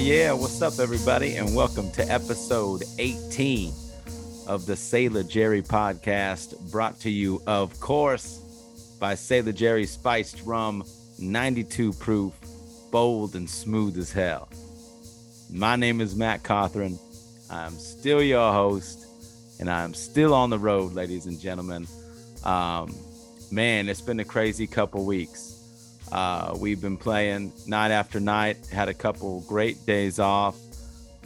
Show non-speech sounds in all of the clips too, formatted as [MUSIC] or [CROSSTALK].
Yeah. What's up, everybody? And welcome to episode 18 of the Sailor Jerry podcast, brought to you, of course, by Sailor Jerry Spiced Rum, 92 proof, bold and smooth as hell. My name is Matt Caughthran. I'm still your host, and I'm still on the road, ladies and gentlemen. Um, man, it's been a crazy couple weeks. Uh, we've been playing night after night, had a couple great days off.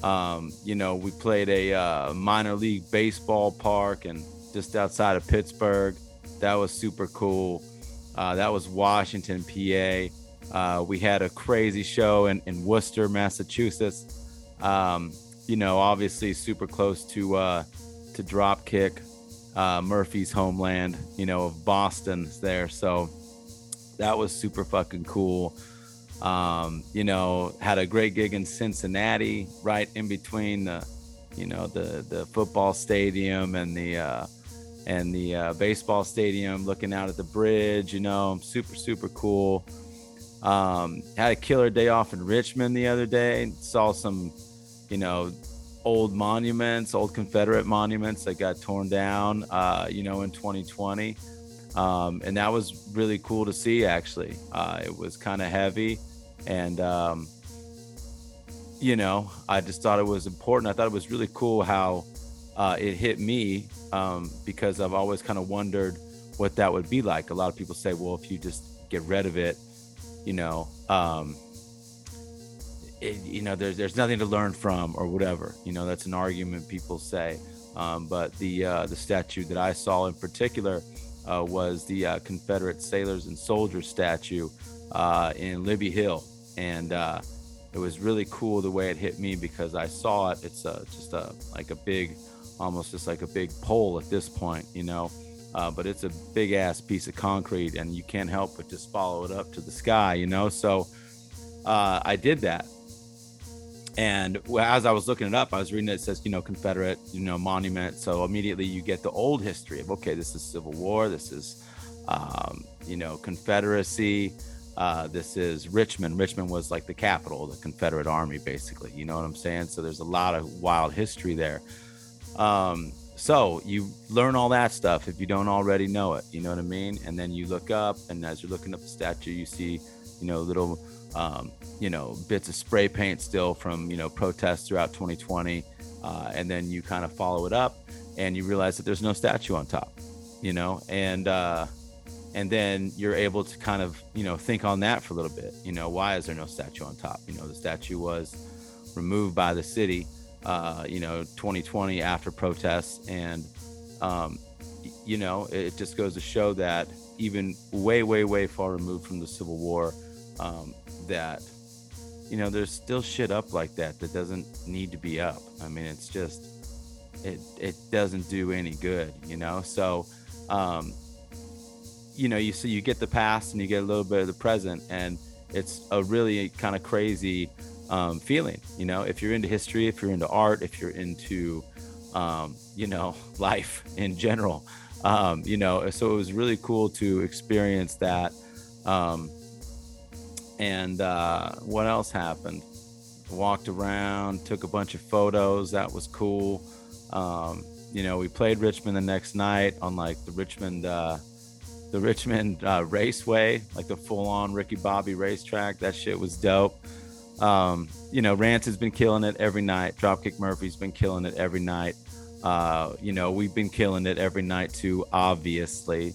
Um, you know, we played a uh, minor league baseball park and just outside of Pittsburgh. That was super cool. Uh, that was Washington, PA. Uh, we had a crazy show in, in Worcester, Massachusetts. Um, you know, obviously super close to uh, to Dropkick, uh, Murphy's homeland. You know, of Boston there. So that was super fucking cool. Um, you know, had a great gig in Cincinnati, right in between the, you know, the the football stadium and the uh, and the uh, baseball stadium, looking out at the bridge. You know, super super cool. Um, had a killer day off in Richmond the other day. Saw some, you know, old monuments, old Confederate monuments that got torn down. Uh, you know, in 2020 um, and that was really cool to see. Actually, uh, it was kind of heavy, and um, you know, I just thought it was important. I thought it was really cool how uh, it hit me um, because I've always kind of wondered what that would be like. A lot of people say, well, if you just get rid of it, you know, um, it, you know, there's there's nothing to learn from or whatever. You know, that's an argument people say. Um, but the uh, the statue that I saw in particular uh, was the uh, Confederate sailors and soldiers statue uh, in Libby Hill, and uh, it was really cool the way it hit me because I saw it. It's just a like a big, almost just like a big pole at this point, you know. Uh, but it's a big ass piece of concrete, and you can't help but just follow it up to the sky, you know. So uh, I did that, and as I was looking it up, I was reading it, it says, you know, Confederate, you know, monument. So immediately you get the old history of, okay, this is Civil War. This is, um, you know, Confederacy. Uh, this is Richmond. Richmond was like the capital of the Confederate Army, basically. You know what I'm saying? So there's a lot of wild history there. Um, so you learn all that stuff if you don't already know it. You know what I mean? And then you look up, and as you're looking up the statue, you see, you know, little um, you know bits of spray paint still from you know protests throughout 2020 uh, and then you kind of follow it up and you realize that there's no statue on top you know? And uh, and then you're able to kind of you know think on that for a little bit you know why is there no statue on top? You know the statue was removed by the city uh, you know 2020 after protests and um, you know it just goes to show that even way way way far removed from the civil war um, that you know there's still shit up like that that doesn't need to be up. I mean it's just it it doesn't do any good you know? So um you know you so you get the past and you get a little bit of the present and it's a really kind of crazy um, feeling you know? If you're into history if you're into art if you're into um, you know [LAUGHS] life in general um, you know? So it was really cool to experience that um, and uh, what else happened? Walked around, took a bunch of photos. That was cool. Um, you know, we played Richmond the next night on like the Richmond, uh, the Richmond uh, Raceway, like the full-on Ricky Bobby racetrack. That shit was dope. Um, you know, Rance has been killing it every night. Dropkick Murphy's been killing it every night. Uh, you know, we've been killing it every night too, obviously.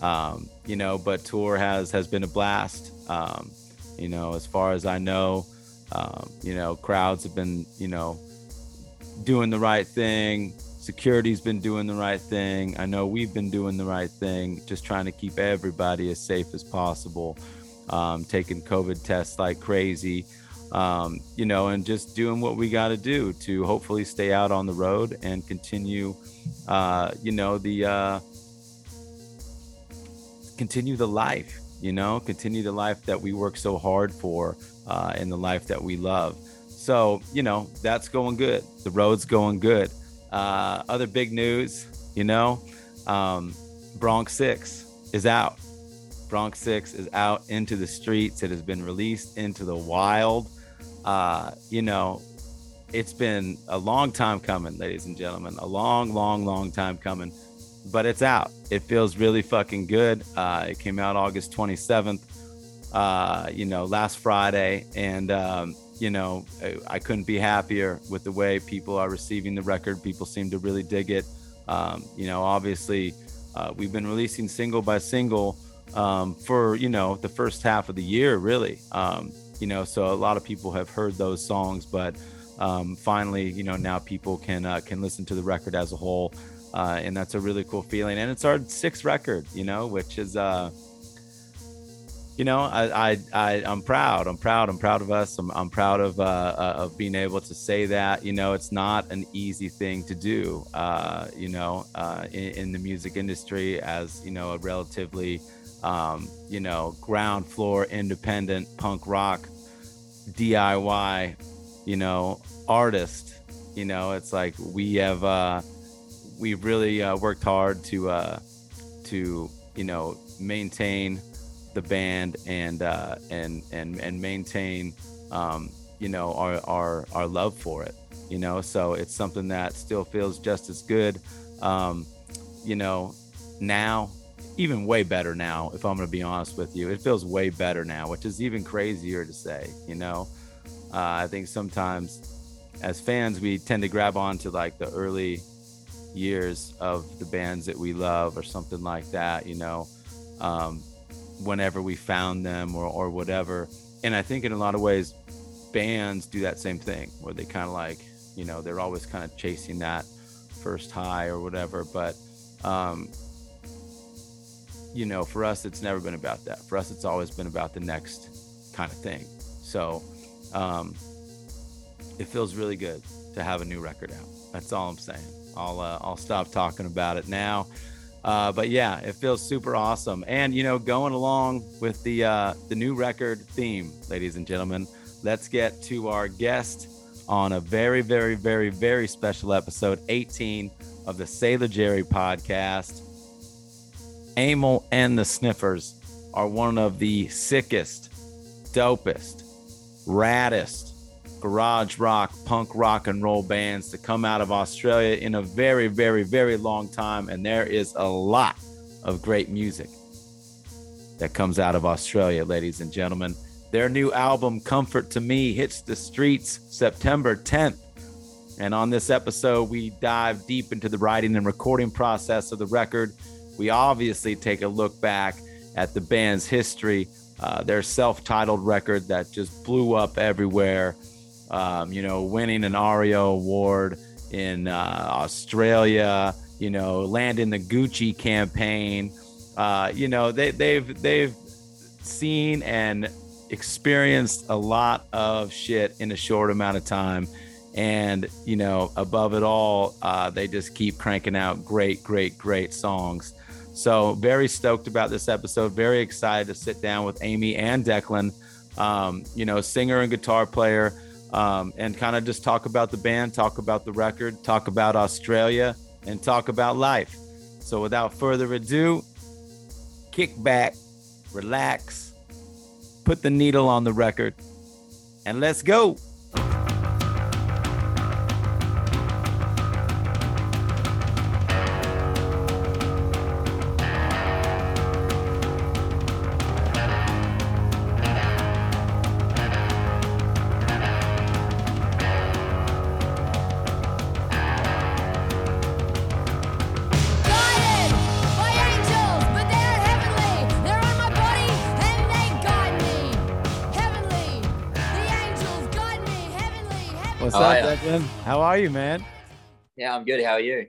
Um, you know, but tour has has been a blast. Um, you know, as far as I know, um, you know, crowds have been, you know, doing the right thing. Security's been doing the right thing. I know we've been doing the right thing, just trying to keep everybody as safe as possible, um, taking COVID tests like crazy, um, you know, and just doing what we got to do to hopefully stay out on the road and continue, uh, you know, the uh, continue the life you know, continue the life that we work so hard for uh, and the life that we love. So, you know, that's going good. The road's going good. Uh, other big news, you know, um, Bronx 6 is out. Bronx 6 is out into the streets. It has been released into the wild. uh, you know, it's been a long time coming, ladies and gentlemen, a long, long, long time coming, but it's out. It feels really fucking good. Uh, it came out August 27th, uh, you know, last Friday, and um, you know, I, couldn't be happier with the way people are receiving the record. People seem to really dig it. Um, you know, obviously, uh, we've been releasing single by single um, for you know the first half of the year, really. Um, you know, so a lot of people have heard those songs, but um, finally, you know, now people can uh, can listen to the record as a whole, uh, and that's a really cool feeling. And it's our sixth record, you know, which is uh, you know, I, I, I, am proud. I'm proud. I'm proud of us. I'm, I'm proud of, uh, uh, of being able to say that. You know, it's not an easy thing to do. Uh, you know, uh, in, in, the music industry, as you know, a relatively, um, you know, ground floor independent punk rock DIY, you know, artist. You know, it's like we have uh, we've really uh, worked hard to uh, to you know maintain the band and uh, and and and maintain um, you know our, our our love for it you know? So it's something that still feels just as good um, you know now even way better now if i'm going to be honest with you. It feels way better now which is even crazier to say you know? Uh, i think sometimes as fans we tend to grab on to like the early years of the bands that we love or something like that you know um, whenever we found them or, or whatever. And I think in a lot of ways, bands do that same thing where they kind of like, you know, they're always kind of chasing that first high or whatever. But, um, you know, for us, it's never been about that. For us, it's always been about the next kind of thing. So, um, it feels really good to have a new record out. That's all I'm saying. I'll uh, I'll stop talking about it now. Uh, but yeah, it feels super awesome. And you know, going along with the uh, the new record theme, ladies and gentlemen, let's get to our guest on a very, very, very, very special episode 18 of the Sailor Jerry podcast. Amyl and the Sniffers are one of the sickest, dopest, raddest garage rock, punk rock and roll bands to come out of Australia in a very, very, very long time. And there is a lot of great music that comes out of Australia, ladies and gentlemen. Their new album, Comfort to Me, hits the streets September 10th. And on this episode, we dive deep into the writing and recording process of the record. We obviously take a look back at the band's history, uh, their self titled record that just blew up everywhere um, you know, winning an ARIA award in uh, Australia, you know, landing the Gucci campaign. Uh, you know, they, they've they've seen and experienced a lot of shit in a short amount of time. And, you know, above it all, uh, they just keep cranking out great, great, great songs. So, very stoked about this episode. Very excited to sit down with Amy and Declan, um, you know, singer and guitar player um, and kind of just talk about the band, talk about the record, talk about Australia, and talk about life. So without further ado, kick back, relax, put the needle on the record, and let's go. You, man? Yeah, I'm good. How are you?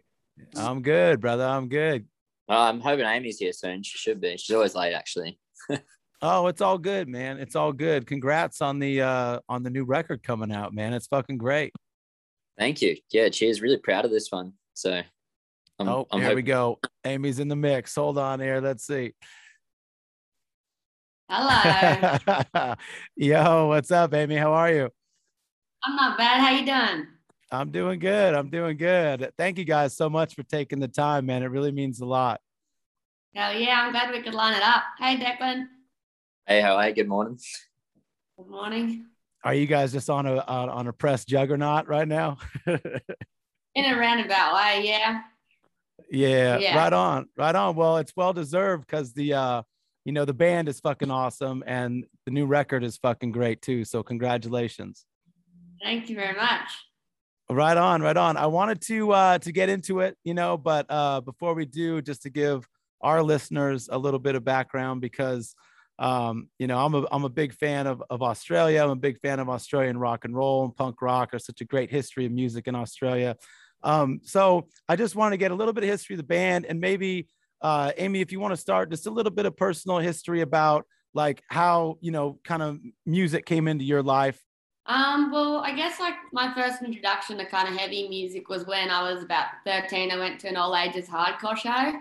I'm good, brother. I'm good. Uh, I'm hoping Amy's here soon. She should be. She's always late, actually. [LAUGHS] oh, it's all good, man. It's all good. Congrats on the uh on the new record coming out, man. It's fucking great. Thank you. Yeah, cheers. Really proud of this one. So, I'm, oh, I'm here hoping- we go. Amy's in the mix. Hold on here. Let's see. Hello. [LAUGHS] Yo, what's up, Amy? How are you? I'm not bad. How you doing? I'm doing good. I'm doing good. Thank you guys so much for taking the time, man. It really means a lot. Oh yeah, I'm glad we could line it up. Hey Declan. Hey, how are you? Good morning. Good morning. are you guys just on a on, on a press juggernaut right now? [LAUGHS] In a roundabout way, yeah. yeah, Yeah. right on, right on. Well, it's well deserved because the uh, you know, the band is fucking awesome and the new record is fucking great too. So congratulations. Thank you very much. Right on, right on. I wanted to uh to get into it, you know, but uh before we do, just to give our listeners a little bit of background because um, you know, I'm a I'm a big fan of, of Australia. I'm a big fan of Australian rock and roll and punk rock. There's such a great history of music in Australia. Um, so I just want to get a little bit of history of the band and maybe uh Amy, if you want to start just a little bit of personal history about like how you know kind of music came into your life Um, well, I guess like my first introduction to kind of heavy music was when I was about 13. I went to an all ages hardcore show,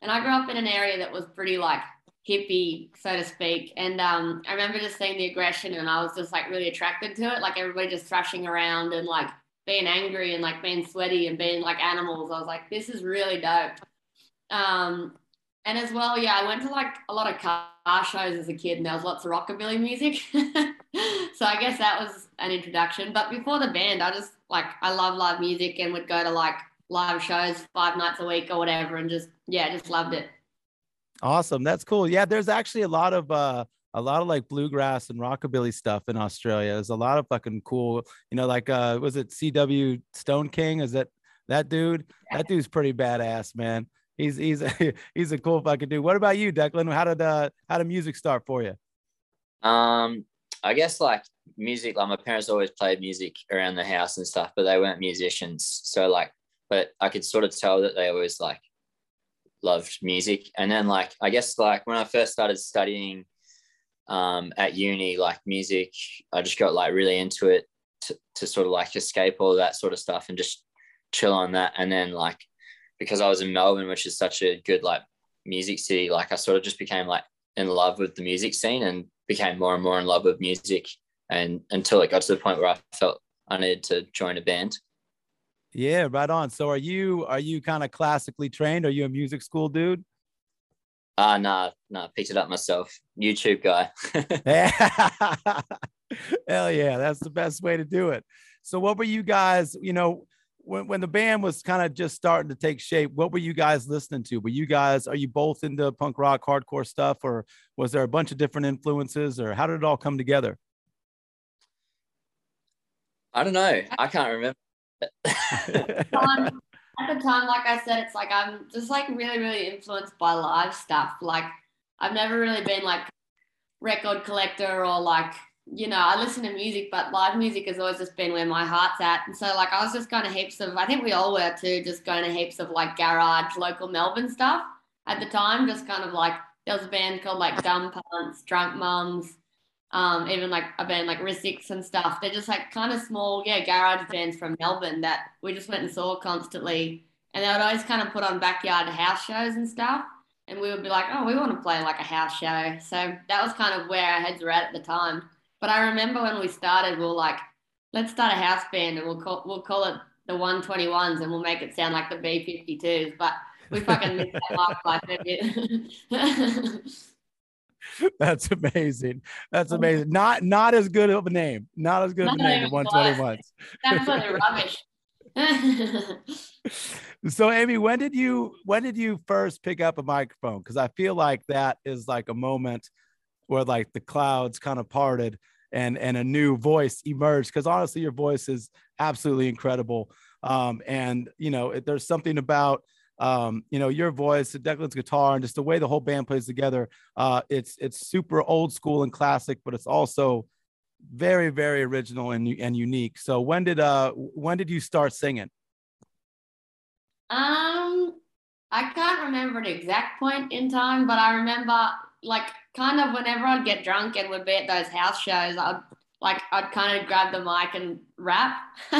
and I grew up in an area that was pretty like hippie, so to speak. And um, I remember just seeing the aggression, and I was just like really attracted to it. Like everybody just thrashing around and like being angry and like being sweaty and being like animals. I was like, this is really dope. Um, and as well, yeah, I went to like a lot of car shows as a kid, and there was lots of rockabilly music. [LAUGHS] so I guess that was an introduction. But before the band, I just like I love live music and would go to like live shows five nights a week or whatever, and just yeah, just loved it. Awesome. That's cool. Yeah, there's actually a lot of uh a lot of like bluegrass and rockabilly stuff in Australia. There's a lot of fucking cool, you know, like uh was it CW Stoneking? Is that that dude? That dude's pretty badass, man. He's he's a, [LAUGHS] he's a cool fucking dude. What about you, Declan? How did uh how did music start for you? Um, I guess like music, like my parents always played music around the house and stuff, but they weren't musicians. So like, but I could sort of tell that they always like loved music. And then like, I guess like when I first started studying um, at uni, like music, I just got like really into it to, to sort of like escape all that sort of stuff and just chill on that. And then like, because I was in Melbourne, which is such a good like music city, like I sort of just became like in love with the music scene and became more and more in love with music and until it got to the point where I felt I needed to join a band. Yeah, right on. So are you are you kind of classically trained? Are you a music school dude? Ah, uh, nah, nah, picked it up myself. YouTube guy. [LAUGHS] [LAUGHS] Hell yeah, that's the best way to do it. So what were you guys, you know, when, when the band was kind of just starting to take shape, what were you guys listening to? Were you guys, are you both into punk rock, hardcore stuff, or was there a bunch of different influences, or how did it all come together? I don't know. I can't remember. [LAUGHS] um, at the time, like I said, it's like I'm just like really, really influenced by live stuff. Like I've never really been like record collector or like you know I listen to music, but live music has always just been where my heart's at. And so like I was just going to heaps of I think we all were too, just going to heaps of like garage local Melbourne stuff at the time. Just kind of like there was a band called like Dumb Punts, Drunk Mums. Um, even like a band like Rissix and stuff. They're just like kind of small, yeah, garage bands from Melbourne that we just went and saw constantly. And they would always kind of put on backyard house shows and stuff. And we would be like, oh, we want to play like a house show. So that was kind of where our heads were at at the time. But I remember when we started, we are like, let's start a house band and we'll call we'll call it the 121s and we'll make it sound like the B52s. But we fucking missed that mark by a bit. [LAUGHS] That's amazing. That's oh amazing. Not not as good of a name. Not as good of a name. One twenty. That's rubbish. [LAUGHS] So Amy, when did you when did you first pick up a microphone? Because I feel like that is like a moment where like the clouds kind of parted and and a new voice emerged. Because honestly, your voice is absolutely incredible. Um, and you know, it, there's something about um, you know, your voice, the Declan's guitar, and just the way the whole band plays together. Uh, it's it's super old school and classic, but it's also very very original and and unique. So when did uh when did you start singing? Um, I can't remember the exact point in time, but I remember like kind of whenever I'd get drunk and we'd be at those house shows, I'd like I'd kind of grab the mic and rap. [LAUGHS]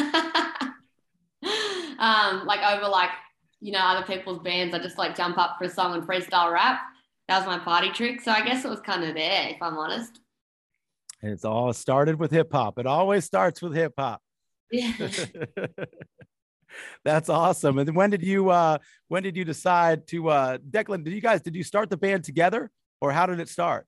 um, like over like you know other people's bands, I just like jump up for a song and freestyle rap. That was my party trick. So I guess it was kind of there, if I'm honest. And it's all started with hip hop. It always starts with hip hop. Yeah. [LAUGHS] That's awesome. And when did you uh when did you decide to uh Declan, did you guys did you start the band together or how did it start?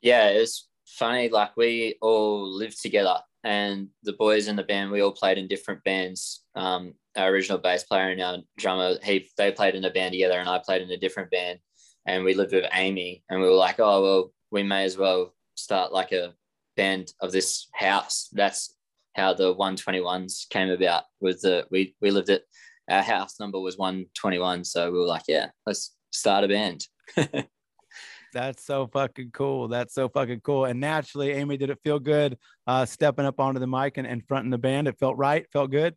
yeah, it was funny. Like we all lived together, and the boys in the band, we all played in different bands. Um, our original bass player and our drummer, he they played in a band together, and I played in a different band. And we lived with Amy, and we were like, oh well, we may as well start like a band of this house. That's how the 121s came about. With the we we lived at our house number was 121, so we were like, yeah, let's start a band. [LAUGHS] That's so fucking cool. That's so fucking cool. And naturally, Amy, did it feel good uh, stepping up onto the mic and, and fronting the band? It felt right? Felt good?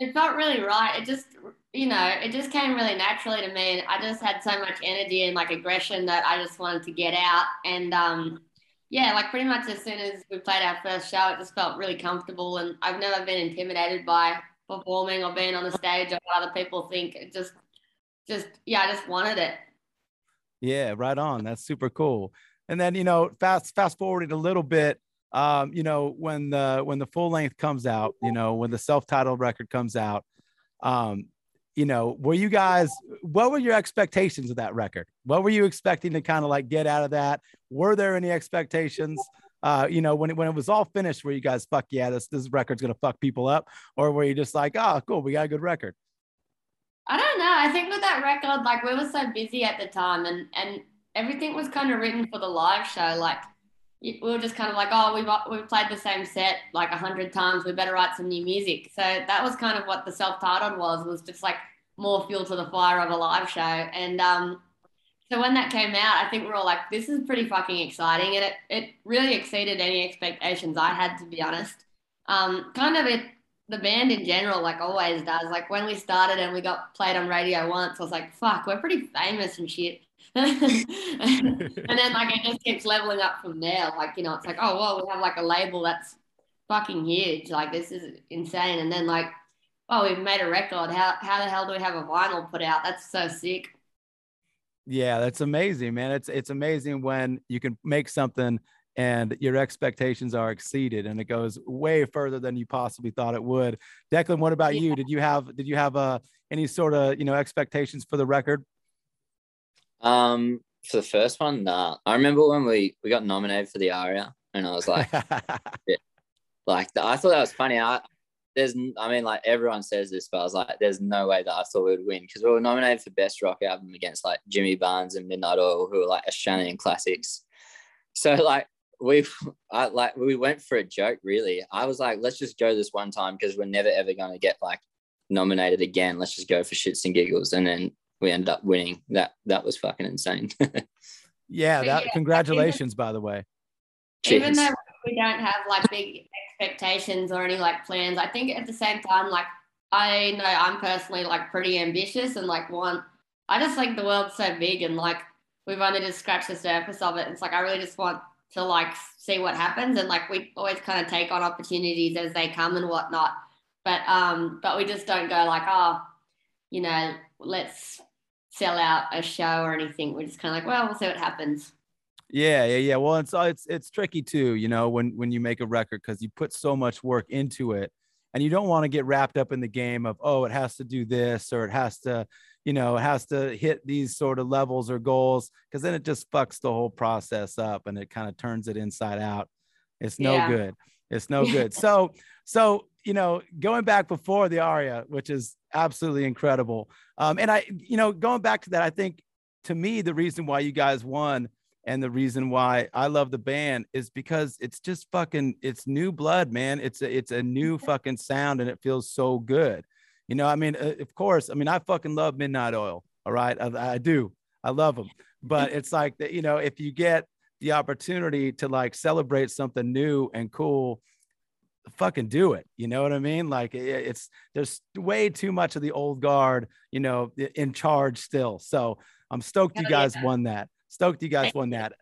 It felt really right. It just, you know, it just came really naturally to me. And I just had so much energy and like aggression that I just wanted to get out. And um, yeah, like pretty much as soon as we played our first show, it just felt really comfortable. And I've never been intimidated by performing or being on the stage or what other people think. It just, just, yeah, I just wanted it. Yeah, right on. That's super cool. And then you know, fast fast forwarded a little bit. Um, you know, when the when the full length comes out, you know, when the self titled record comes out, um, you know, were you guys? What were your expectations of that record? What were you expecting to kind of like get out of that? Were there any expectations? Uh, you know, when it, when it was all finished, were you guys fuck yeah, this this record's gonna fuck people up, or were you just like, oh, cool, we got a good record? I don't know. I think with that record, like we were so busy at the time, and and everything was kind of written for the live show. Like we were just kind of like, oh, we've we've played the same set like a hundred times. We better write some new music. So that was kind of what the self-titled was. Was just like more fuel to the fire of a live show. And um, so when that came out, I think we are all like, this is pretty fucking exciting, and it it really exceeded any expectations I had to be honest. Um, kind of it the band in general, like always does. Like when we started and we got played on radio once, I was like, fuck, we're pretty famous and shit. [LAUGHS] and then like it just keeps leveling up from there. Like, you know, it's like, oh well, we have like a label that's fucking huge. Like this is insane. And then like, oh, we've made a record. How how the hell do we have a vinyl put out? That's so sick. Yeah, that's amazing, man. It's it's amazing when you can make something and your expectations are exceeded and it goes way further than you possibly thought it would. Declan what about yeah. you? Did you have did you have uh any sort of you know expectations for the record? Um for the first one nah. I remember when we we got nominated for the aria and i was like [LAUGHS] yeah. like i thought that was funny. I there's i mean like everyone says this but i was like there's no way that i thought we would win because we were nominated for best rock album against like jimmy barnes and midnight oil who were like australian classics. So like we I, like we went for a joke really. I was like let's just go this one time because we're never ever going to get like nominated again. Let's just go for shits and giggles. And then we ended up winning. That that was fucking insane. [LAUGHS] Yeah that yeah, congratulations by the way. Even though we don't have like big expectations or any like plans i think at the same time like i know i'm personally like pretty ambitious and like want i just think the world's so big and like we've only just scratched the surface of it. It's like i really just want to like see what happens and like we always kind of take on opportunities as they come and whatnot. But um but we just don't go like oh you know let's sell out a show or anything. We're just kind of like well we'll see what happens. Yeah yeah yeah. Well it's it's it's tricky too you know when when you make a record because you put so much work into it and you don't want to get wrapped up in the game of oh it has to do this or it has to you know, has to hit these sort of levels or goals because then it just fucks the whole process up and it kind of turns it inside out. It's no yeah. good. It's no [LAUGHS] good. So, so you know, going back before the aria, which is absolutely incredible. Um, and I, you know, going back to that, I think to me the reason why you guys won and the reason why I love the band is because it's just fucking it's new blood, man. It's a, it's a new [LAUGHS] fucking sound and it feels so good. You know, I mean, uh, of course, I mean, I fucking love Midnight Oil. All right. I, I do. I love them. But it's like that, you know, if you get the opportunity to like celebrate something new and cool, fucking do it. You know what I mean? Like it's there's way too much of the old guard, you know, in charge still. So I'm stoked you guys won that. Stoked you guys won that.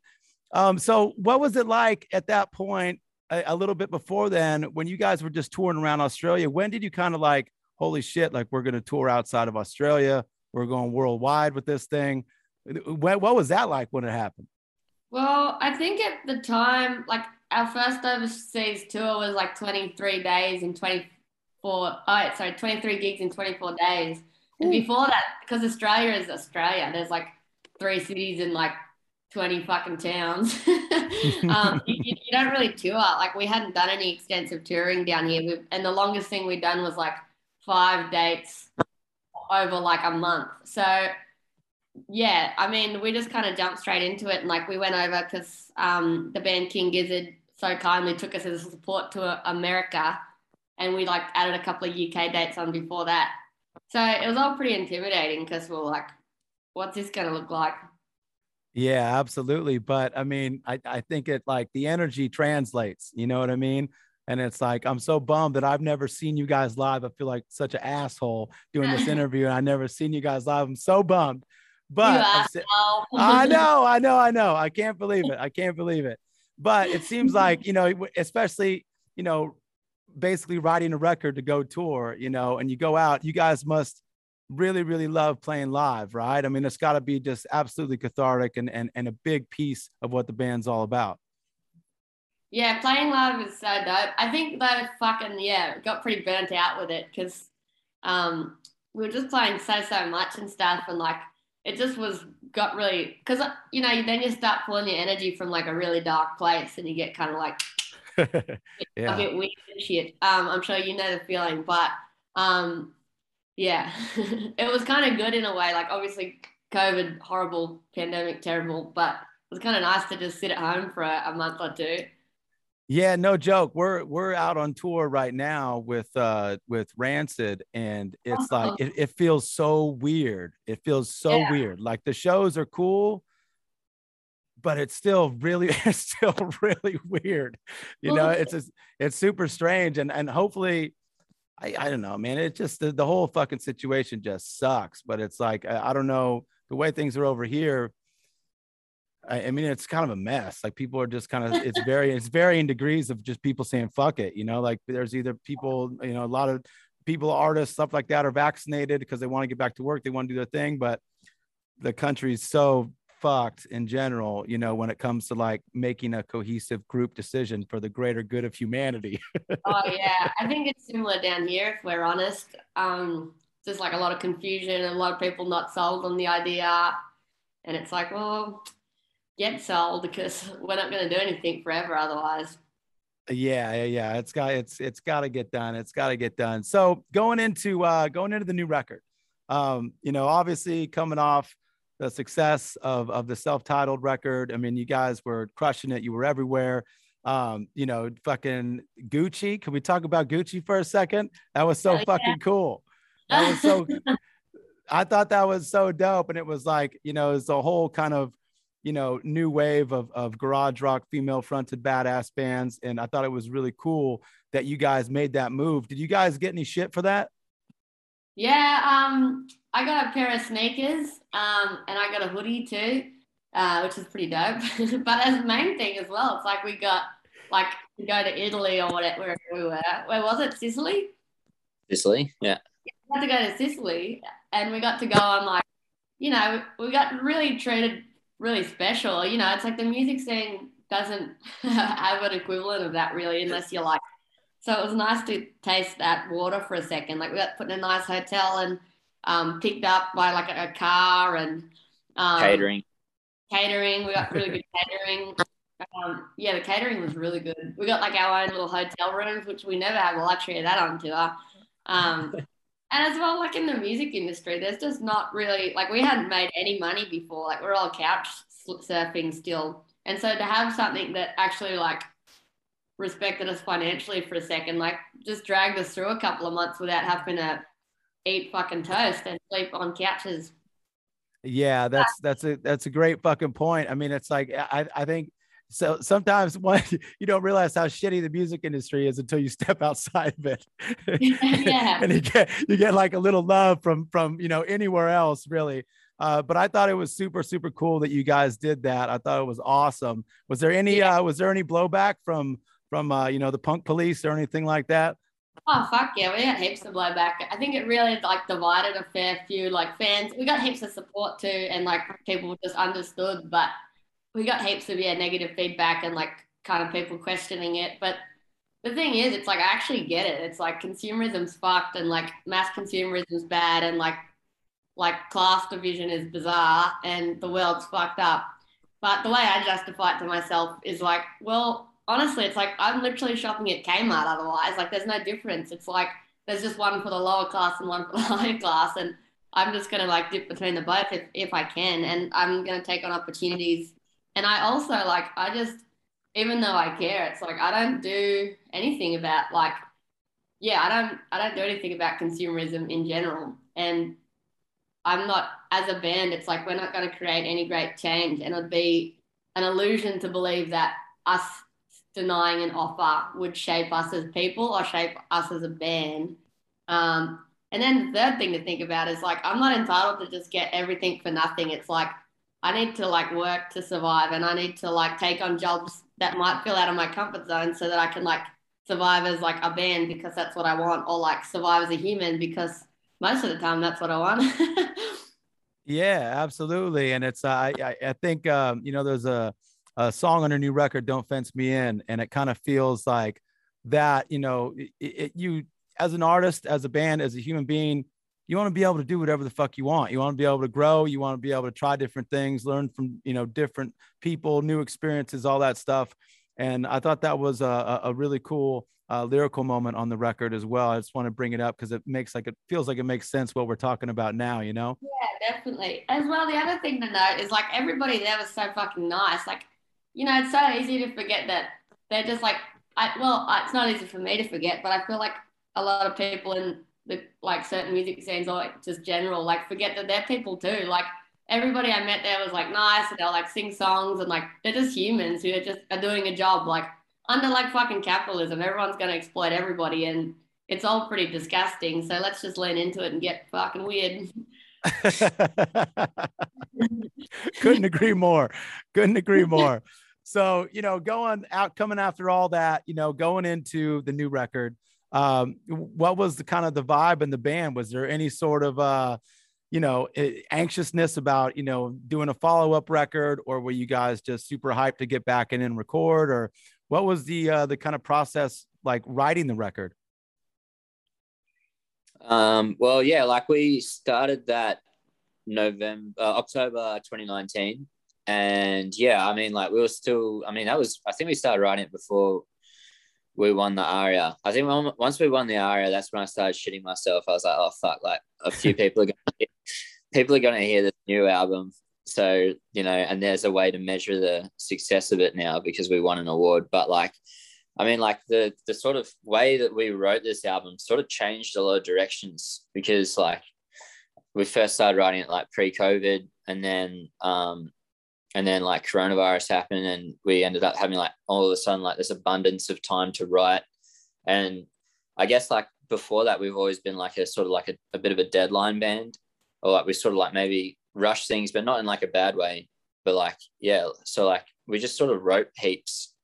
Um, so what was it like at that point, a, a little bit before then, when you guys were just touring around Australia? When did you kind of like holy shit, like we're going to tour outside of Australia. We're going worldwide with this thing. What, what was that like when it happened? Well, I think at the time, like our first overseas tour was like 23 days and 24, oh, sorry, 23 gigs in 24 days. And before that, because Australia is Australia, there's like three cities in like 20 fucking towns. [LAUGHS] um, you, you, don't really tour. Like we hadn't done any extensive touring down here. we and the longest thing we'd done was like five dates over like a month. So yeah, I mean, we just kind of jumped straight into it. And like we went over because um, the band King Gizzard so kindly took us as a support to America. And we like added a couple of UK dates on before that. So it was all pretty intimidating because we are like, what's this going to look like? Yeah, absolutely. But I mean, I, I think it like the energy translates, you know what I mean? And it's like, I'm so bummed that I've never seen you guys live. I feel like such an asshole doing this [LAUGHS] interview and I never seen you guys live. I'm so bummed. But I [LAUGHS] know, I know, I know. I can't believe it. I can't believe it. But it seems like, you know, especially, you know, basically writing a record to go tour, you know, and you go out, you guys must really, really love playing live, right? I mean, it's got to be just absolutely cathartic and, and, and a big piece of what the band's all about. Yeah, playing live is so dope. I think though, fucking, yeah, got pretty burnt out with it because um, we were just playing so, so much and stuff. And like, it just was, got really, because, you know, then you start pulling your energy from like a really dark place and you get kind of like, [LAUGHS] yeah. a bit weird and shit. Um, I'm sure you know the feeling, but um, yeah, [LAUGHS] it was kind of good in a way. Like obviously, COVID, horrible pandemic, terrible, but it was kind of nice to just sit at home for a, a month or two. Yeah, no joke. We're we're out on tour right now with uh with Rancid, and it's like it, it feels so weird. It feels so yeah. weird. Like the shows are cool, but it's still really [LAUGHS] it's still really weird. You know, it's just, it's super strange, and and hopefully I, I don't know, man. It just the, the whole fucking situation just sucks. But it's like I, I don't know the way things are over here. I, I, mean, it's kind of a mess. Like people are just kind of it's very it's varying degrees of just people saying fuck it. You know, like there's either people, you know, a lot of people, artists, stuff like that, are vaccinated because they want to get back to work, they want to do their thing, but the country's so fucked in general, you know, when it comes to like making a cohesive group decision for the greater good of humanity. [LAUGHS] oh yeah, I think it's similar down here if we're honest. Um, just like a lot of confusion and a lot of people not sold on the idea, and it's like, well, get sold because [LAUGHS] we're not going to do anything forever otherwise. Yeah, yeah, yeah. It's got it's it's got to get done. It's got to get done. So going into uh going into the new record, um, you know, obviously coming off the success of, of the self-titled record. I mean, you guys were crushing it. You were everywhere. Um, you know, fucking Gucci. Can we talk about Gucci for a second? That was so oh, fucking yeah. cool. That was so [LAUGHS] I thought that was so dope. And it was like, you know, it's a whole kind of, you know, new wave of, of garage rock, female fronted badass bands. And I thought it was really cool that you guys made that move. Did you guys get any shit for that? Yeah, um, I got a pair of sneakers, um, and I got a hoodie too, uh, which is pretty dope. [LAUGHS] but as the main thing as well, it's like we got like to go to Italy or whatever wherever we were. Where was it? Sicily. Sicily, yeah. We had to go to Sicily, and we got to go on like, you know, we got really treated really special. You know, it's like the music scene doesn't [LAUGHS] have an equivalent of that really, unless you're like so it was nice to taste that water for a second. Like we got put in a nice hotel and um, picked up by like a, a car and um, catering. Catering. We got really [LAUGHS] good catering. Um, yeah, the catering was really good. We got like our own little hotel rooms, which we never have the luxury of that on tour. And as well, like in the music industry, there's just not really like we hadn't made any money before. Like we're all couch surfing still, and so to have something that actually like respected us financially for a second, like just dragged us through a couple of months without having to eat fucking toast and sleep on couches. Yeah, that's that's a that's a great fucking point. I mean, it's like I I think so sometimes [LAUGHS] one you don't realize how shitty the music industry is until you step outside of it. [LAUGHS] yeah. and you get you get like a little love from from you know anywhere else really. Uh, but I thought it was super super cool that you guys did that. I thought it was awesome. Was there any yeah. uh, was there any blowback from from uh, you know the punk police or anything like that? Oh fuck yeah, we got heaps of blowback. I think it really like divided a fair few like fans. We got heaps of support too, and like people just understood, but we got heaps of yeah negative feedback and like kind of people questioning it. But the thing is, it's like I actually get it. It's like consumerism's fucked, and like mass consumerism's bad, and like like class division is bizarre, and the world's fucked up. But the way I justify it to myself is like, well, honestly, it's like I'm literally shopping at Kmart otherwise. Like there's no difference. It's like there's just one for the lower class and one for the [LAUGHS] higher class. And I'm just gonna like dip between the both if, if I can. And I'm gonna take on opportunities. And I also like I just even though I care, it's like I don't do anything about like yeah, I don't I don't do anything about consumerism in general. And I'm not as a band, it's like we're not gonna create any great change. And it would be an illusion to believe that us denying an offer would shape us as people or shape us as a band. Um, and then the third thing to think about is like I'm not entitled to just get everything for nothing. It's like I need to like work to survive and I need to like take on jobs that might feel out of my comfort zone so that I can like survive as like a band because that's what I want or like survive as a human because most of the time that's what I want. [LAUGHS] yeah, absolutely. And it's uh, I I think um, you know there's a a song on her new record, "Don't Fence Me In," and it kind of feels like that. You know, it, it, you as an artist, as a band, as a human being, you want to be able to do whatever the fuck you want. You want to be able to grow. You want to be able to try different things, learn from you know different people, new experiences, all that stuff. And I thought that was a, a really cool uh, lyrical moment on the record as well. I just want to bring it up because it makes like it feels like it makes sense what we're talking about now. You know? Yeah, definitely. As well, the other thing to note is like everybody there was so fucking nice. Like you know, it's so easy to forget that they're just like, I, well, it's not easy for me to forget, but I feel like a lot of people in the like certain music scenes or like just general, like forget that they're people too. Like everybody I met there was like nice and they'll like sing songs and like they're just humans who are just are doing a job like under like fucking capitalism. Everyone's gonna exploit everybody and it's all pretty disgusting. So let's just lean into it and get fucking weird. [LAUGHS] Couldn't agree more. Couldn't agree more. So, you know, going out, coming after all that, you know, going into the new record, um, what was the kind of the vibe in the band? Was there any sort of, uh, you know, anxiousness about, you know, doing a follow up record, or were you guys just super hyped to get back in and record, or what was the uh, the kind of process like writing the record? Um, well, yeah, like we started that November, uh, October 2019 and yeah, I mean, like we were still. I mean, that was. I think we started writing it before we won the aria. I think once we won the aria, that's when I started shitting myself. I was like, oh fuck! Like a few [LAUGHS] people are gonna, people are going to hear the new album. So you know, and there's a way to measure the success of it now because we won an award. But like, I mean, like the the sort of way that we wrote this album sort of changed a lot of directions because like we first started writing it like pre-COVID, and then um, and then like coronavirus happened and we ended up having like all of a sudden like this abundance of time to write. And i guess like before that we've always been like a sort of like a, a bit of a deadline band. Or like we sort of like maybe rush things but not in like a bad way. But like yeah so like we just sort of wrote heaps.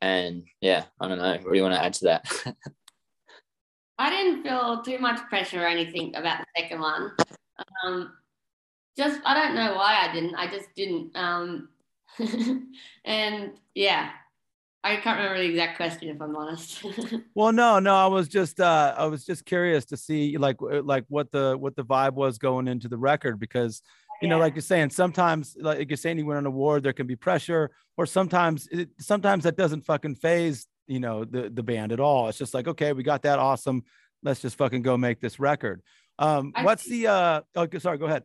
And yeah i don't know. What do you want to add to that? [LAUGHS] I didn't feel too much pressure or anything about the second one. Um, just I don't know why I didn't. I just didn't. Um, [LAUGHS] and yeah, I can't remember the exact question if I'm honest. [LAUGHS] well, no, no, I was just uh, I was just curious to see like like what the what the vibe was going into the record because you yeah. know like you're saying sometimes like you're saying you win an award there can be pressure or sometimes it, sometimes that doesn't fucking phase you know the the band at all. It's just like okay, we got that awesome. Let's just fucking go make this record. Um, what's the uh? Oh, sorry, go ahead.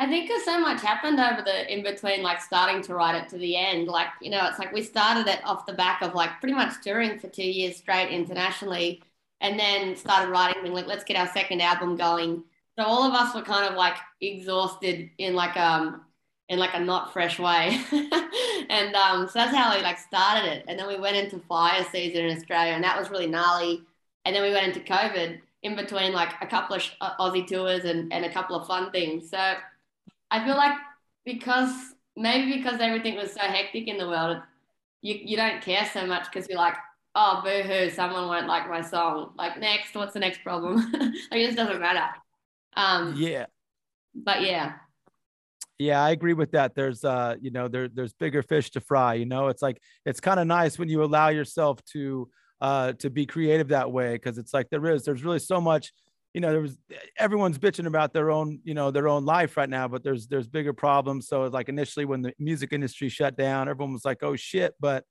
I think because so much happened over the in between, like starting to write it to the end. Like, you know, it's like we started it off the back of like pretty much touring for two years straight internationally and then started writing, being like, let's get our second album going. So all of us were kind of like exhausted in like um in like a not fresh way. [LAUGHS] and um so that's how we like started it. And then we went into fire season in Australia and that was really gnarly. And then we went into COVID in between like a couple of uh, Aussie tours and, and a couple of fun things. So I feel like because maybe because everything was so hectic in the world, you, you don't care so much because you're like, oh, boo hoo, someone won't like my song. Like, next, what's the next problem? [LAUGHS] like, it just doesn't matter. Um, yeah. But yeah. Yeah, I agree with that. There's, uh, you know, there, there's bigger fish to fry. You know, it's like it's kind of nice when you allow yourself to, uh, to be creative that way because it's like there is, there's really so much you know, there was everyone's bitching about their own, you know, their own life right now, but there's there's bigger problems. So like initially when the music industry shut down, everyone was like, oh shit, but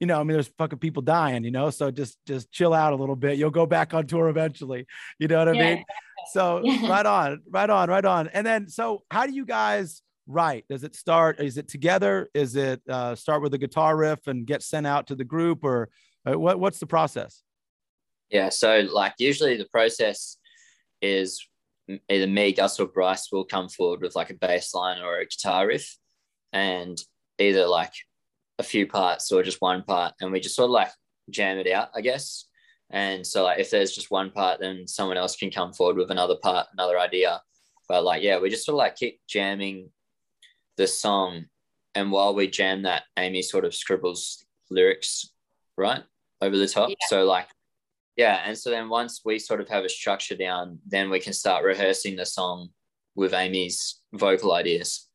you know, I mean, there's fucking people dying, you know, so just just chill out a little bit. You'll go back on tour eventually. You know what I yeah. mean? So [LAUGHS] yeah. right on, right on, right on. And then so how do you guys write? Does it start? Is it together? Is it uh, start with a guitar riff and get sent out to the group, or uh, what? What's the process? Yeah, so like usually the process is either me, Gus, or Bryce will come forward with like a bass line or a guitar riff, and either like a few parts or just one part, and we just sort of like jam it out, I guess. And so like if there's just one part, then someone else can come forward with another part, another idea. But like yeah, we just sort of like keep jamming the song, and while we jam that, Amy sort of scribbles lyrics right over the top. Yeah. So like yeah and so then once we sort of have a structure down then we can start rehearsing the song with amy's vocal ideas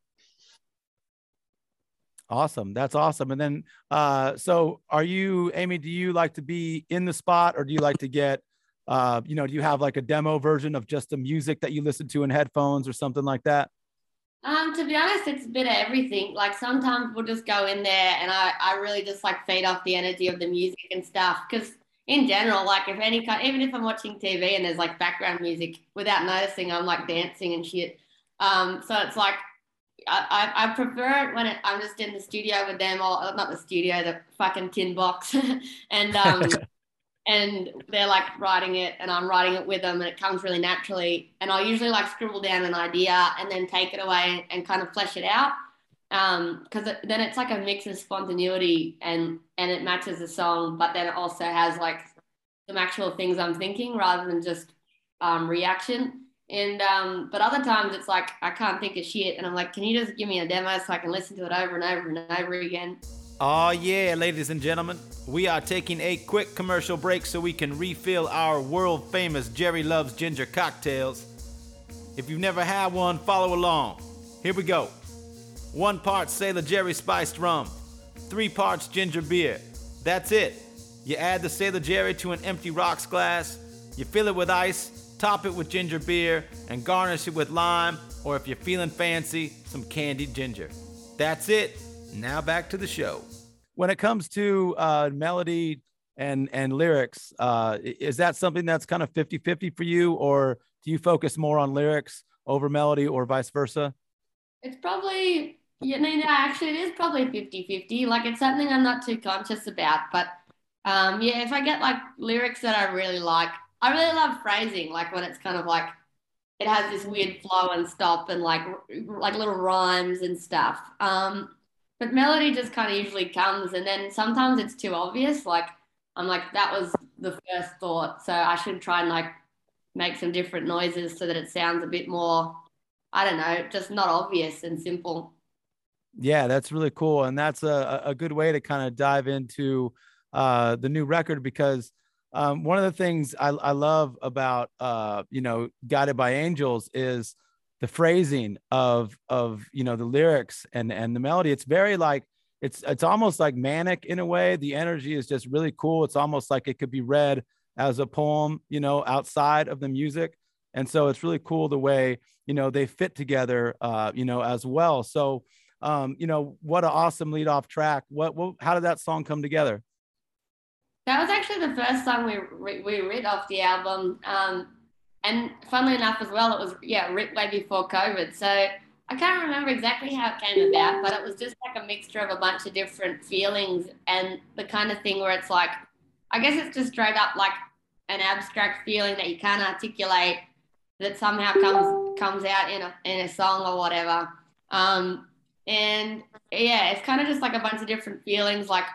awesome that's awesome and then uh so are you amy do you like to be in the spot or do you like to get uh you know do you have like a demo version of just the music that you listen to in headphones or something like that um, to be honest, it's a bit of everything. Like sometimes we'll just go in there and I, I really just like feed off the energy of the music and stuff. Cause in general, like if any kind, even if I'm watching TV and there's like background music, without noticing, I'm like dancing and shit. Um, so it's like I, I, I prefer it when it, I'm just in the studio with them, or not the studio, the fucking tin box, [LAUGHS] and um, [LAUGHS] and they're like writing it, and I'm writing it with them, and it comes really naturally. And I'll usually like scribble down an idea and then take it away and kind of flesh it out because um, then it's like a mix of spontaneity and and it matches the song, but then it also has like some actual things I'm thinking rather than just um, reaction. And um, but other times it's like I can't think of shit, and I'm like, can you just give me a demo so I can listen to it over and over and over again? Oh yeah, ladies and gentlemen, we are taking a quick commercial break so we can refill our world famous Jerry Loves Ginger cocktails. If you've never had one, follow along. Here we go. One part Sailor Jerry spiced rum, three parts ginger beer. That's it. You add the Sailor Jerry to an empty rocks glass, you fill it with ice, top it with ginger beer, and garnish it with lime, or if you're feeling fancy, some candied ginger. That's it. Now back to the show. When it comes to uh, melody and and lyrics, uh, is that something that's kind of 50-50 for you, or do you focus more on lyrics over melody, or vice versa? It's probably yeah, no, no, actually, it is probably 50 50. Like, it's something I'm not too conscious about. But um, yeah, if I get like lyrics that I really like, I really love phrasing, like when it's kind of like it has this weird flow and stop and like like little rhymes and stuff. Um, but melody just kind of usually comes, and then sometimes it's too obvious. Like I'm like that was the first thought, so I should try and like make some different noises so that it sounds a bit more. I don't know, just not obvious and simple. Yeah, that's really cool, and that's a a good way to kind of dive into uh, the new record because um, one of the things I, I love about uh, you know Guided by Angels is the phrasing of of you know the lyrics and and the melody. It's very like it's it's almost like manic in a way. The energy is just really cool. It's almost like it could be read as a poem, you know, outside of the music. And so it's really cool the way you know they fit together, uh, you know, as well. So um, you know, what an awesome lead off track. What, what, how did that song come together? That was actually the first song we we wrote off the album. Um, and funnily enough, as well, it was yeah written way before COVID. So I can't remember exactly how it came about, but it was just like a mixture of a bunch of different feelings and the kind of thing where it's like, I guess it's just straight up like an abstract feeling that you can't articulate that somehow comes comes out in a in a song or whatever. Um, and yeah, it's kind of just like a bunch of different feelings, like,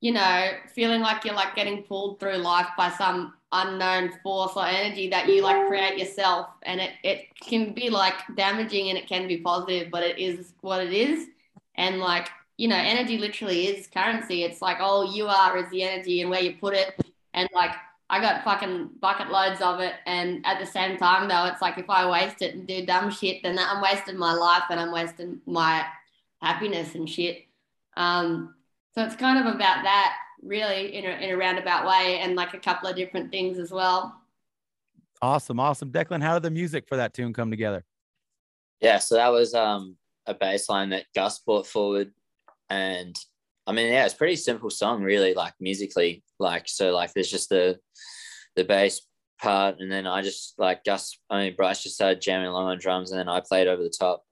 you know, feeling like you're like getting pulled through life by some unknown force or energy that you like create yourself. And it, it can be like damaging and it can be positive, but it is what it is. And like, you know, energy literally is currency. It's like all you are is the energy and where you put it. And like, I got fucking bucket loads of it. And at the same time, though, it's like if I waste it and do dumb shit, then I'm wasting my life and I'm wasting my happiness and shit. Um, so it's kind of about that really in a, in a roundabout way and like a couple of different things as well. Awesome, awesome. Declan, how did the music for that tune come together? Yeah, so that was um a bass line that Gus brought forward. And I mean, yeah, it's pretty simple song, really, like musically. Like, so like there's just the the bass part, and then I just like Gus, I mean Bryce just started jamming along on drums, and then I played over the top.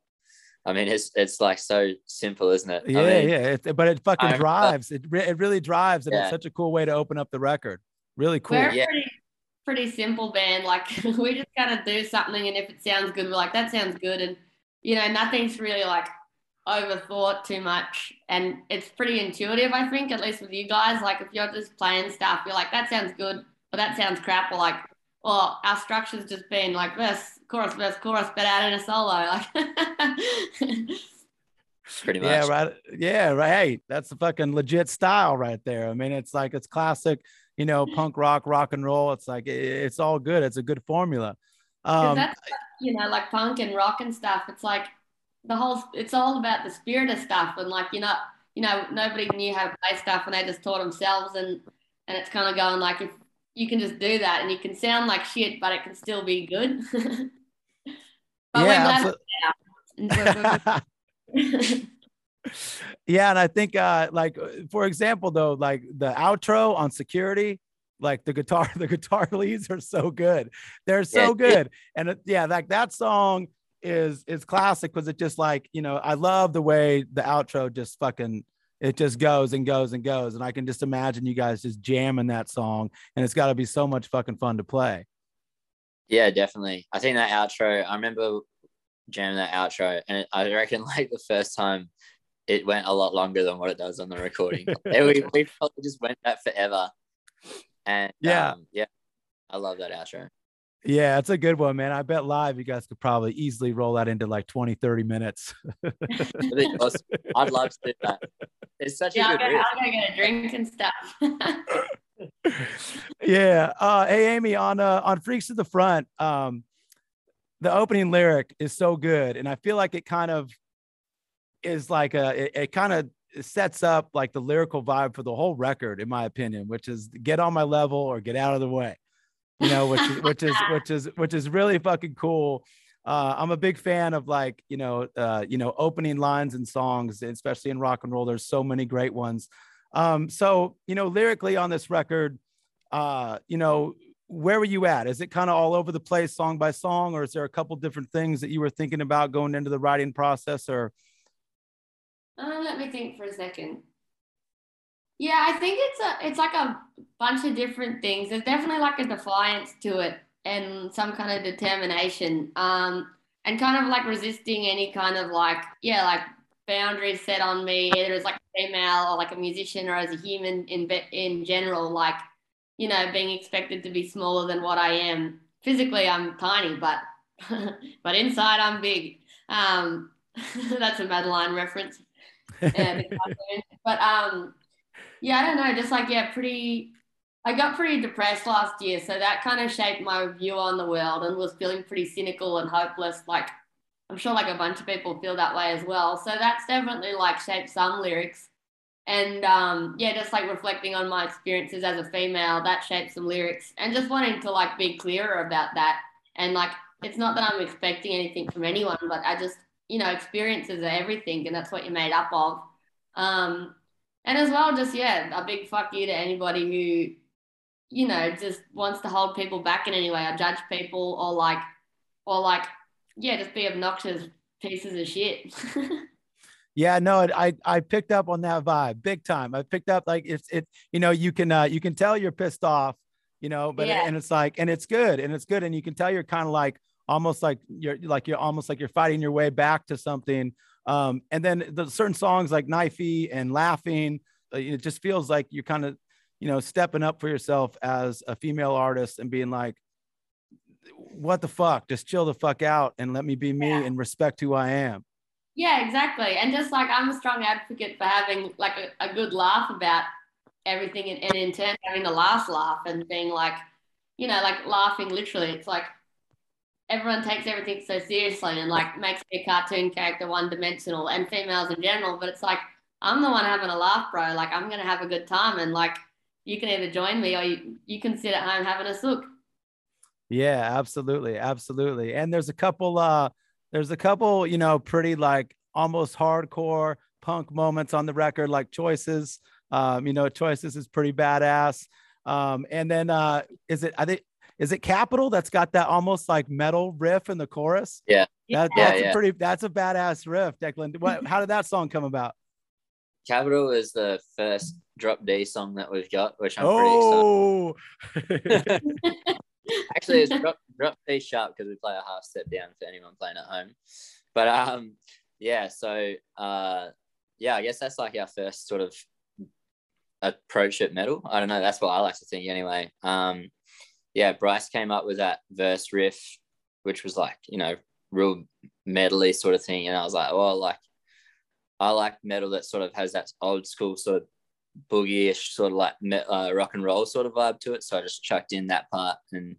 I mean, it's it's like so simple, isn't it? Yeah, I mean, yeah. It, but it fucking I- drives. It re- it really drives, and it's such a cool way to open up the record. Really cool. We're a Yeah. pretty, pretty simple band. Like [LAUGHS] we just kind of do something, and if it sounds good, we're like, that sounds good, and you know, nothing's really like overthought too much, and it's pretty intuitive. I think, at least with you guys, like if you're just playing stuff, you're like, that sounds good, but that sounds crap, or like, well, our structure's just been like verse, chorus, verse, chorus, but out in a solo, like. [LAUGHS] pretty much. Yeah, right. Yeah, right. Hey, that's the fucking legit style right there. I mean, it's like it's classic, you know, punk rock, rock and roll. It's like it's all good. It's a good formula. Um, that's you know like punk and rock and stuff it's like the whole it's all about the spirit of stuff and like you know you know nobody knew how to play stuff and they just taught themselves and and it's kind of going like if you can just do that and you can sound like shit but it can still be good [LAUGHS] but we're yeah, glad [LAUGHS] [LAUGHS] yeah, and I think uh like for example though, like the outro on security, like the guitar, the guitar leads are so good. They're so good. And it, yeah, like that song is is classic because it just like, you know, I love the way the outro just fucking it just goes and goes and goes. And I can just imagine you guys just jamming that song. And it's gotta be so much fucking fun to play. Yeah, definitely. I think that outro, I remember jamming that outro, and I reckon [LAUGHS] like the first time it went a lot longer than what it does on the recording. [LAUGHS] We, we probably just went that forever. And Yeah. um, yeah, I love that outro. Yeah, it's a good one, man. I bet live you guys could probably easily roll that into like 20, 30 minutes. Awesome. I'd love to do that. It's such yeah a I'll good go, riff. I'll go get a drink and stuff [LAUGHS] yeah. Uh, hey, Amy, on uh, on Freaks to the Front, um, the opening lyric is so good, and I feel like it kind of is like a it, it kind of sets up like the lyrical vibe for the whole record, in my opinion, which is get on my level or get out of the way. You know, which is [LAUGHS] which is which is which is really fucking cool. Uh, I'm a big fan of like you know uh, you know opening lines and songs, especially in rock and roll. There's so many great ones. Um, so you know lyrically on this record, uh, you know where were you at? Is it kind of all over the place, song by song, or is there a couple different things that you were thinking about going into the writing process? Or Uh, let me think for a second. Yeah, I think it's a it's like a bunch of different things. There's definitely like a defiance to it and some kind of determination. Um, and kind of like resisting any kind of like yeah, like boundaries set on me, either as like a female or like a musician or as a human in in general. Like you know, being expected to be smaller than what I am. Physically, I'm tiny, but [LAUGHS] but inside, I'm big. Um, [LAUGHS] that's a Madeline reference [LAUGHS] but um, yeah, I don't know, just like yeah, pretty. I got pretty depressed last year, so that kind of shaped my view on the world, and was feeling pretty cynical and hopeless. Like I'm sure like a bunch of people feel that way as well. So that's definitely like shaped some lyrics, and um, yeah, just like reflecting on my experiences as a female, that shaped some lyrics, and just wanting to like be clearer about that, and like it's not that I'm expecting anything from anyone, but I just you know, experiences are everything, and that's what you're made up of. Um, and as well, just yeah, a big fuck you to anybody who, you know, just wants to hold people back in any way, or judge people, or like, or like, yeah, just be obnoxious pieces of shit. [LAUGHS] yeah, no, I I picked up on that vibe big time. I picked up like it's it you know you can uh, you can tell you're pissed off, you know, but Yeah. and it's like and it's good and it's good and you can tell you're kind of like almost like you're like you're almost like you're fighting your way back to something. Um, and then the certain songs like Knifey and Laughing, uh, it just feels like you're kind of you know stepping up for yourself as a female artist and being like, what the fuck, just chill the fuck out and let me be me Yeah. and respect who I am. yeah, exactly. And just like I'm a strong advocate for having like a, a good laugh about everything, and, and in turn having the last laugh and being like, you know, like laughing literally. It's like everyone takes everything so seriously and like makes a cartoon character one dimensional and females in general. But it's like I'm the one having a laugh, bro. Like I'm gonna have a good time and like you can either join me or you, you can sit at home having a sook. Yeah, absolutely, absolutely. And there's a couple uh there's a couple, you know, pretty like almost hardcore punk moments on the record, like choices. Um, you know, choices is pretty badass. Um, and then uh is it I think is it Capital that's got that almost like metal riff in the chorus? Yeah. That, Yeah, that's yeah. a pretty that's a badass riff, Declan. What [LAUGHS] how did that song come about? Capital is the first drop D song that we've got, which I'm pretty excited. Oh [LAUGHS] [LAUGHS] Actually, it's drop, drop D sharp because we play a half step down for anyone playing at home. But um, yeah. So uh, yeah, I guess that's like our first sort of approach at metal. I don't know. That's what I like to think anyway. Um, yeah, Bryce came up with that verse riff, which was like you know real metally sort of thing, and I was like, well, like I like metal that sort of has that old school sort of boogie-ish sort of like uh, rock and roll sort of vibe to it. So I just chucked in that part and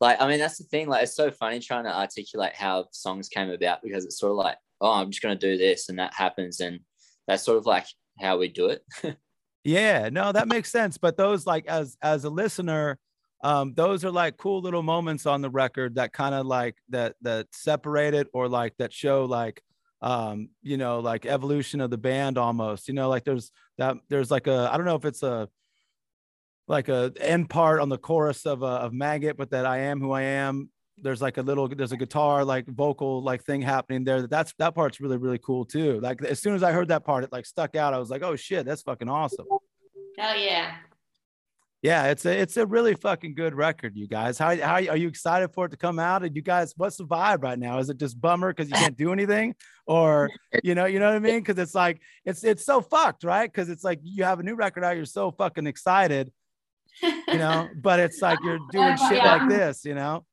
like I mean that's the thing. Like it's so funny trying to articulate how songs came about because it's sort of like oh I'm just gonna do this and that happens and that's sort of like how we do it. [LAUGHS] Yeah, no, that makes sense. But those like as as a listener, um, those are like cool little moments on the record that kind of like that that separate it or like that show like um, you know, like evolution of the band almost. You know, like there's that there's like a I don't know if it's a like a end part on the chorus of uh, of maggot, but that I am who I am. There's like a little there's a guitar like vocal like thing happening there. That's that part's really really cool too. Like as soon as I heard that part, it like stuck out. I was like, oh shit, that's fucking awesome. Hell yeah. Yeah, it's a it's a really fucking good record, you guys. How how are you excited for it to come out? And you guys, what's the vibe right now? Is it just bummer because you can't do anything, or [LAUGHS] you know, you know what I mean? Because it's like it's it's so fucked, right? Because it's like you have a new record out, you're so fucking excited, you know, [LAUGHS] but it's like you're doing shit Yeah. like this, you know.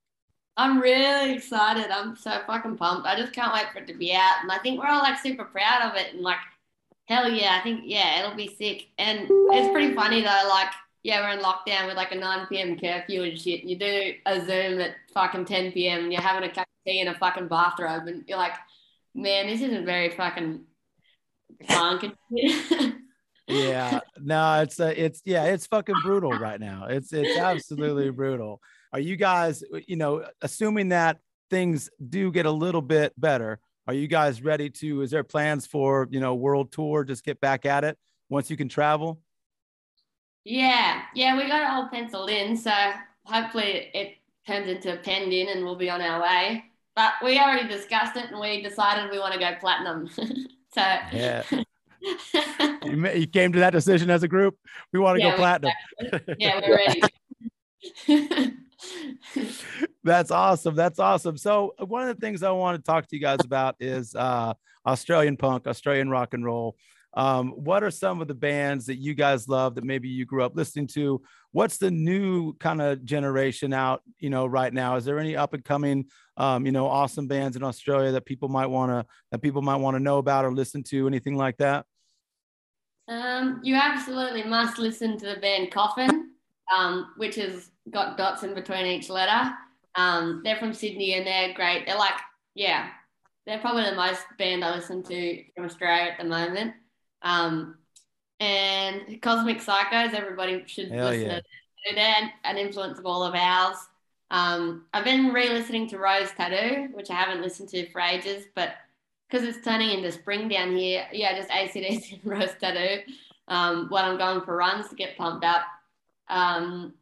I'm really excited. I'm so fucking pumped. I just can't wait for it to be out. And I think we're all like super proud of it. And like, hell yeah, I think, yeah, it'll be sick. And it's pretty funny though. Like, yeah, we're in lockdown with like a 9 p.m. curfew and shit. You do a Zoom at fucking 10 p.m. and you're having a cup of tea in a fucking bathrobe. And you're like, man, this isn't very fucking shit. [LAUGHS] Yeah, no, it's uh, it's yeah, it's fucking brutal right now. It's it's absolutely [LAUGHS] brutal. Are you guys, you know, assuming that things do get a little bit better? Are you guys ready to? Is there plans for you know world tour? Just get back at it once you can travel. Yeah, yeah, we got it all penciled in, so hopefully it turns into a pending and we'll be on our way. But we already discussed it and we decided we want to go platinum. [LAUGHS] so Yeah, [LAUGHS] you, came to that decision as a group. We want to Yeah, go platinum. yeah, we're ready. [LAUGHS] That's awesome. That's awesome. So uh, one of the things I want to talk to you guys about is uh, Australian punk, Australian rock and roll. Um, what are some of the bands that you guys love that maybe you grew up listening to? What's the new kind of generation out, you know, right now? Is there any up and coming, um, you know, awesome bands in Australia that people might want to that people might want to know about or listen to? Anything like that? um, you absolutely must listen to the band Coffin, um, which has got dots in between each letter. Um, they're from Sydney and they're great. They're like, yeah, they're probably the most band I listen to from Australia at the moment. Um, and Cosmic Psychos, everybody should Hell listen yeah. to. They're an- an influence of all of ours. Um, I've been re-listening to Rose Tattoo, which I haven't listened to for ages, but because it's turning into spring down here, yeah, just ACDC and [LAUGHS] Rose Tattoo. Um, when I'm going for runs to get pumped up. Um,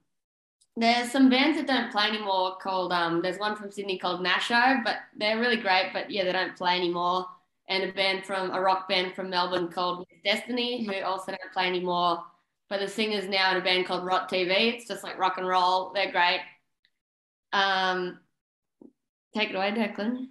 there's some bands that don't play anymore called um, there's one from Sydney called Nasho, but they're really great, but yeah, they don't play anymore. And a band from a rock band from Melbourne called Destiny, who also don't play anymore. But the singer's now in a band called Rot TV. It's just like rock and roll. They're great. Um, take it away, Declan.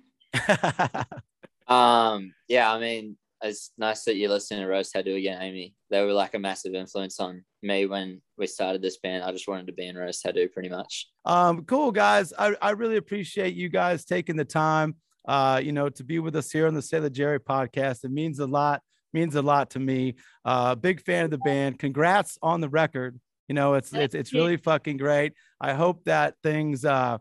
[LAUGHS] Um, yeah, I mean, it's nice that you're listening to Rose Tattoo again, Amy. They were like a massive influence on me when we started this band. I just wanted to be in Rose Tattoo pretty much. Um, cool guys. I, I really appreciate you guys taking the time, uh, you know, to be with us here on the Sailor Jerry podcast. It means a lot, means a lot to me. Uh, big fan of the band. Congrats on the record. You know, it's it's it's really fucking great. I hope that things uh,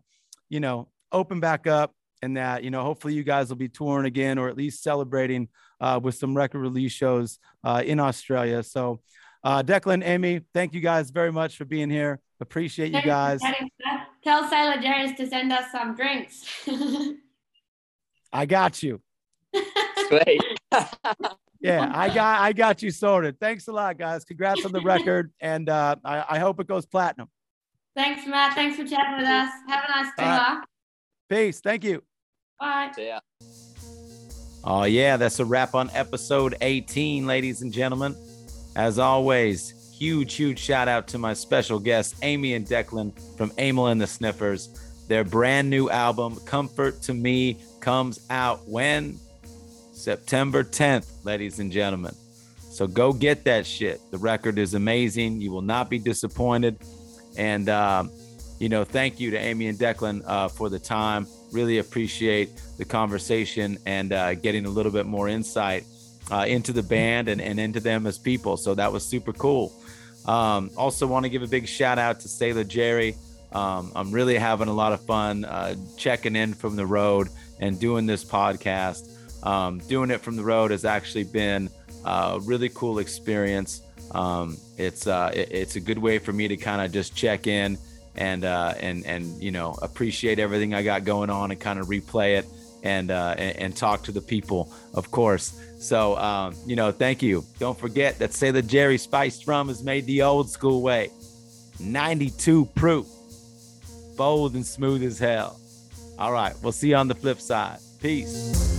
you know, open back up and that, you know, hopefully you guys will be touring again or at least celebrating uh with some record release shows uh in Australia. So uh Declan, Amy, thank you guys very much for being here. Appreciate you guys. Tell Sailor Jerry's to send us some drinks. [LAUGHS] I got you. Sweet. Yeah, I got I got you sorted. Thanks a lot, guys. Congrats on the record, and uh, I, I hope it goes platinum. Thanks, Matt. Thanks for chatting with us. Have a nice day. All Peace. Thank you. Bye. See ya. Oh, yeah, that's a wrap on episode 18, ladies and gentlemen. As always, huge, huge shout out to my special guests, Amy and Declan from Amyl and the Sniffers. Their brand new album, Comfort to Me, comes out when? September 10th, ladies and gentlemen. So go get that shit. The record is amazing. You will not be disappointed. And, um, you know, thank you to Amy and Declan uh, for the time. Really appreciate the conversation and uh, getting a little bit more insight uh, into the band and, and into them as people. So that was super cool. Um, also, want to give a big shout out to Sailor Jerry. Um, I'm really having a lot of fun uh, checking in from the road and doing this podcast. Um, doing it from the road has actually been a really cool experience. Um, it's uh, it, it's a good way for me to kind of just check in and uh, and and you know appreciate everything I got going on and kind of replay it and, uh, and and talk to the people, of course. So um, you know, thank you. Don't forget that Sailor Jerry spiced rum is made the old school way, 92 proof, bold and smooth as hell. All right, we'll see you on the flip side. Peace.